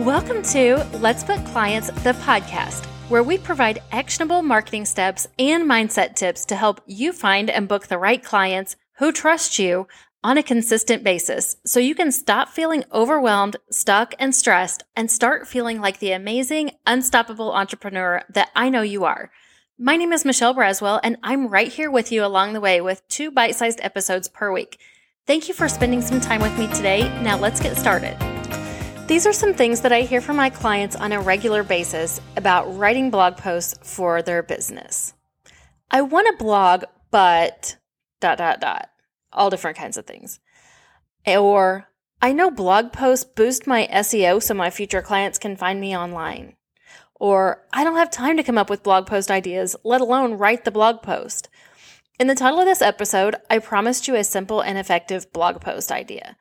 Welcome to Let's Book Clients, the podcast, where we provide actionable marketing steps and mindset tips to help you find and book the right clients who trust you on a consistent basis so you can stop feeling overwhelmed, stuck, and stressed and start feeling like the amazing, unstoppable entrepreneur that I know you are. My name is Michelle Braswell, and I'm right here with you along the way with two bite sized episodes per week. Thank you for spending some time with me today. Now let's get started. These are some things that I hear from my clients on a regular basis about writing blog posts for their business. I want to blog, but dot dot dot, all different kinds of things. Or I know blog posts boost my SEO so my future clients can find me online. Or I don't have time to come up with blog post ideas, let alone write the blog post. In the title of this episode, I promised you a simple and effective blog post idea.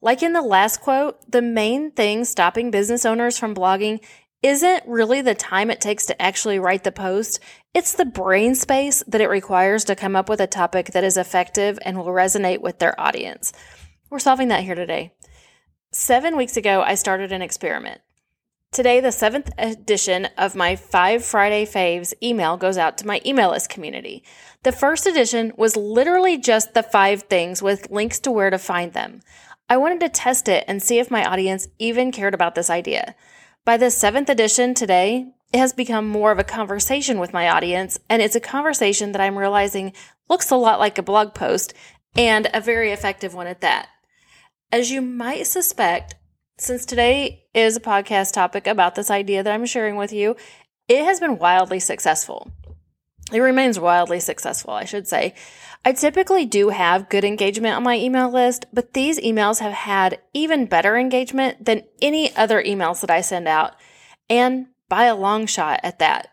Like in the last quote, the main thing stopping business owners from blogging isn't really the time it takes to actually write the post. It's the brain space that it requires to come up with a topic that is effective and will resonate with their audience. We're solving that here today. Seven weeks ago, I started an experiment. Today, the seventh edition of my Five Friday Faves email goes out to my email list community. The first edition was literally just the five things with links to where to find them. I wanted to test it and see if my audience even cared about this idea. By the seventh edition today, it has become more of a conversation with my audience, and it's a conversation that I'm realizing looks a lot like a blog post and a very effective one at that. As you might suspect, since today is a podcast topic about this idea that I'm sharing with you, it has been wildly successful. It remains wildly successful, I should say. I typically do have good engagement on my email list, but these emails have had even better engagement than any other emails that I send out, and by a long shot at that.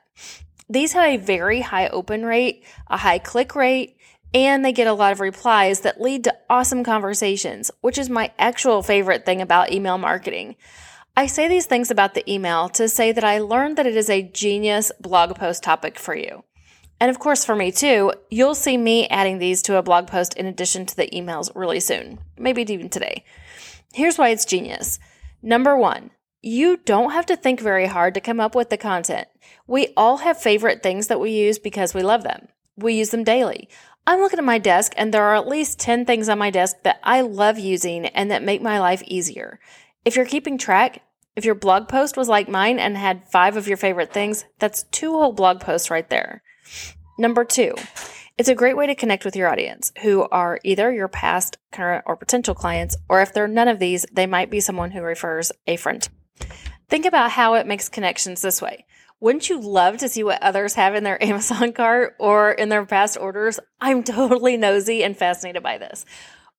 These have a very high open rate, a high click rate, and they get a lot of replies that lead to awesome conversations, which is my actual favorite thing about email marketing. I say these things about the email to say that I learned that it is a genius blog post topic for you. And of course, for me too, you'll see me adding these to a blog post in addition to the emails really soon, maybe even today. Here's why it's genius. Number one, you don't have to think very hard to come up with the content. We all have favorite things that we use because we love them. We use them daily. I'm looking at my desk and there are at least 10 things on my desk that I love using and that make my life easier. If you're keeping track, if your blog post was like mine and had five of your favorite things, that's two whole blog posts right there. Number two, it's a great way to connect with your audience who are either your past, current, or potential clients, or if they're none of these, they might be someone who refers a friend. Think about how it makes connections this way. Wouldn't you love to see what others have in their Amazon cart or in their past orders? I'm totally nosy and fascinated by this.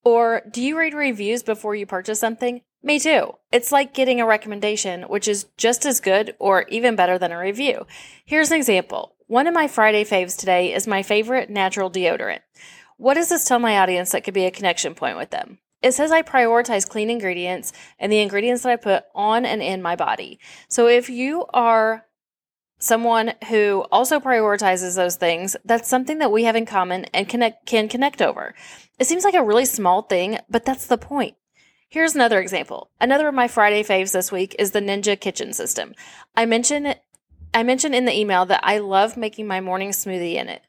Or do you read reviews before you purchase something? Me too. It's like getting a recommendation, which is just as good or even better than a review. Here's an example. One of my Friday faves today is my favorite natural deodorant. What does this tell my audience that could be a connection point with them? It says I prioritize clean ingredients and the ingredients that I put on and in my body. So if you are someone who also prioritizes those things, that's something that we have in common and connect can connect over. It seems like a really small thing, but that's the point. Here's another example. Another of my Friday faves this week is the Ninja Kitchen System. I mentioned I mentioned in the email that I love making my morning smoothie in it.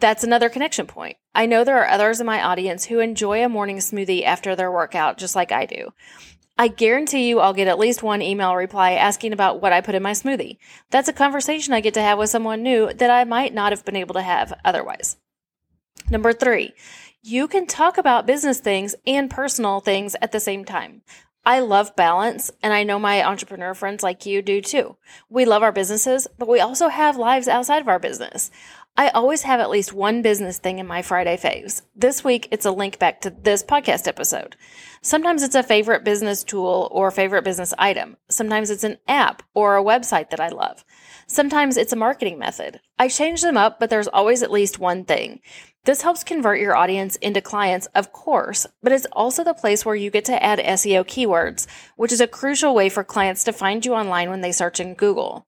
That's another connection point. I know there are others in my audience who enjoy a morning smoothie after their workout, just like I do. I guarantee you I'll get at least one email reply asking about what I put in my smoothie. That's a conversation I get to have with someone new that I might not have been able to have otherwise. Number three, you can talk about business things and personal things at the same time. I love balance, and I know my entrepreneur friends like you do too. We love our businesses, but we also have lives outside of our business. I always have at least one business thing in my Friday faves. This week, it's a link back to this podcast episode. Sometimes it's a favorite business tool or favorite business item. Sometimes it's an app or a website that I love. Sometimes it's a marketing method. I change them up, but there's always at least one thing. This helps convert your audience into clients, of course, but it's also the place where you get to add SEO keywords, which is a crucial way for clients to find you online when they search in Google.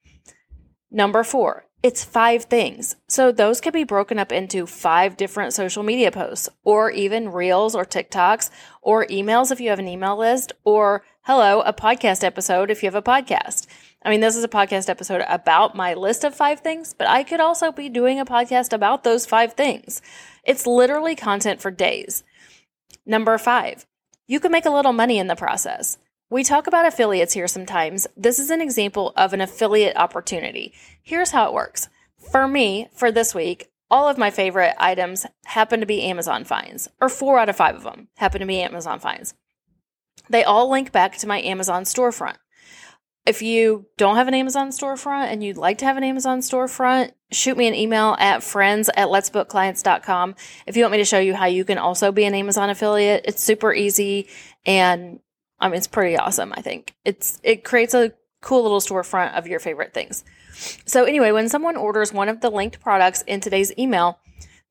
Number four, it's five things. So those could be broken up into five different social media posts, or even reels or TikToks, or emails if you have an email list, or Hello, a podcast episode if you have a podcast. I mean, this is a podcast episode about my list of five things, but I could also be doing a podcast about those five things. It's literally content for days. Number five, you can make a little money in the process. We talk about affiliates here sometimes. This is an example of an affiliate opportunity. Here's how it works. For me, for this week, all of my favorite items happen to be Amazon finds, or four out of five of them happen to be Amazon finds. They all link back to my Amazon storefront. If you don't have an Amazon storefront and you'd like to have an Amazon storefront, shoot me an email at friends at letsbookclients.com if you want me to show you how you can also be an Amazon affiliate. It's super easy and I mean it's pretty awesome, I think. It's it creates a cool little storefront of your favorite things. So anyway, when someone orders one of the linked products in today's email,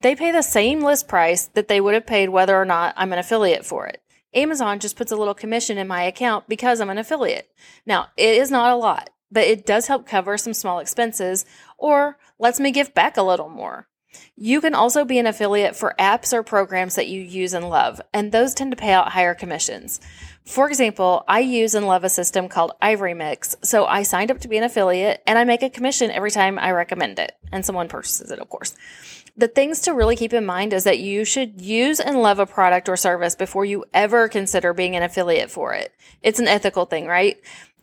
they pay the same list price that they would have paid whether or not I'm an affiliate for it. Amazon just puts a little commission in my account because I'm an affiliate. Now, it is not a lot, but it does help cover some small expenses or lets me give back a little more. You can also be an affiliate for apps or programs that you use and love, and those tend to pay out higher commissions. For example, I use and love a system called Ivory Mix, so I signed up to be an affiliate and I make a commission every time I recommend it, and someone purchases it, of course. The things to really keep in mind is that you should use and love a product or service before you ever consider being an affiliate for it. It's an ethical thing, right?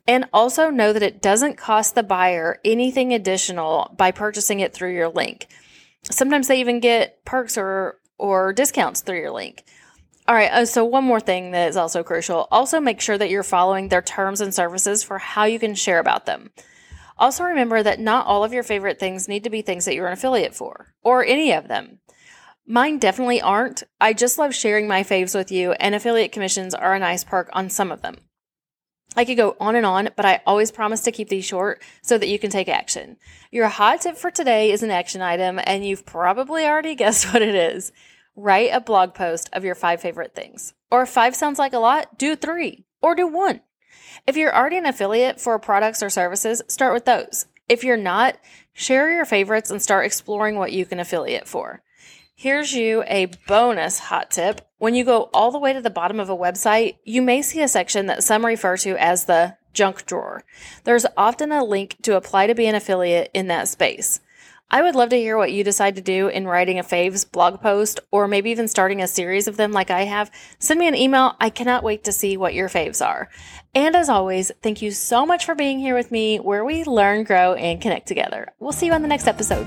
And also know that it doesn't cost the buyer anything additional by purchasing it through your link. Sometimes they even get perks or or discounts through your link. All right, uh, so one more thing that is also crucial. Also make sure that you're following their terms and services for how you can share about them. Also, remember that not all of your favorite things need to be things that you're an affiliate for, or any of them. Mine definitely aren't. I just love sharing my faves with you, and affiliate commissions are a nice perk on some of them. I could go on and on, but I always promise to keep these short so that you can take action. Your hot tip for today is an action item, and you've probably already guessed what it is. Write a blog post of your five favorite things. Or if five sounds like a lot, do three or do one. If you're already an affiliate for products or services, start with those. If you're not, share your favorites and start exploring what you can affiliate for. Here's you a bonus hot tip. When you go all the way to the bottom of a website, you may see a section that some refer to as the junk drawer. There's often a link to apply to be an affiliate in that space. I would love to hear what you decide to do in writing a faves blog post or maybe even starting a series of them like I have. Send me an email. I cannot wait to see what your faves are. And as always, thank you so much for being here with me where we learn, grow, and connect together. We'll see you on the next episode.